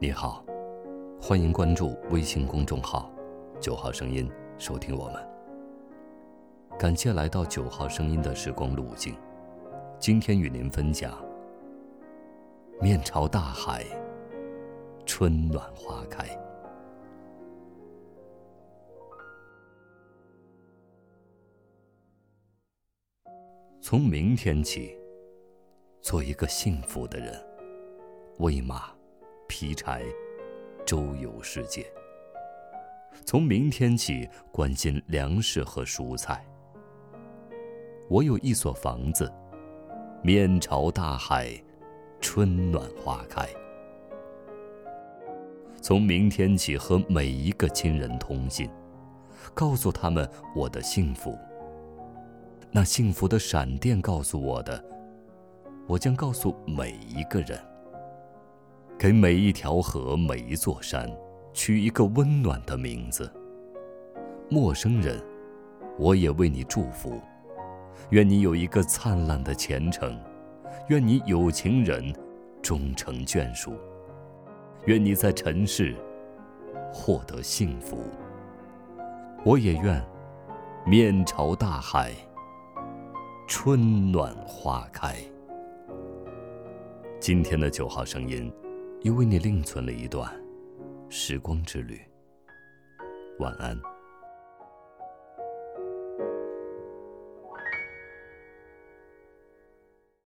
你好，欢迎关注微信公众号“九号声音”，收听我们。感谢来到九号声音的时光路径，今天与您分享：面朝大海，春暖花开。从明天起，做一个幸福的人，喂马。劈柴，周游世界。从明天起，关心粮食和蔬菜。我有一所房子，面朝大海，春暖花开。从明天起，和每一个亲人通信，告诉他们我的幸福。那幸福的闪电告诉我的，我将告诉每一个人。给每一条河、每一座山，取一个温暖的名字。陌生人，我也为你祝福。愿你有一个灿烂的前程，愿你有情人终成眷属，愿你在尘世获得幸福。我也愿面朝大海，春暖花开。今天的九号声音。又为你另存了一段时光之旅。晚安。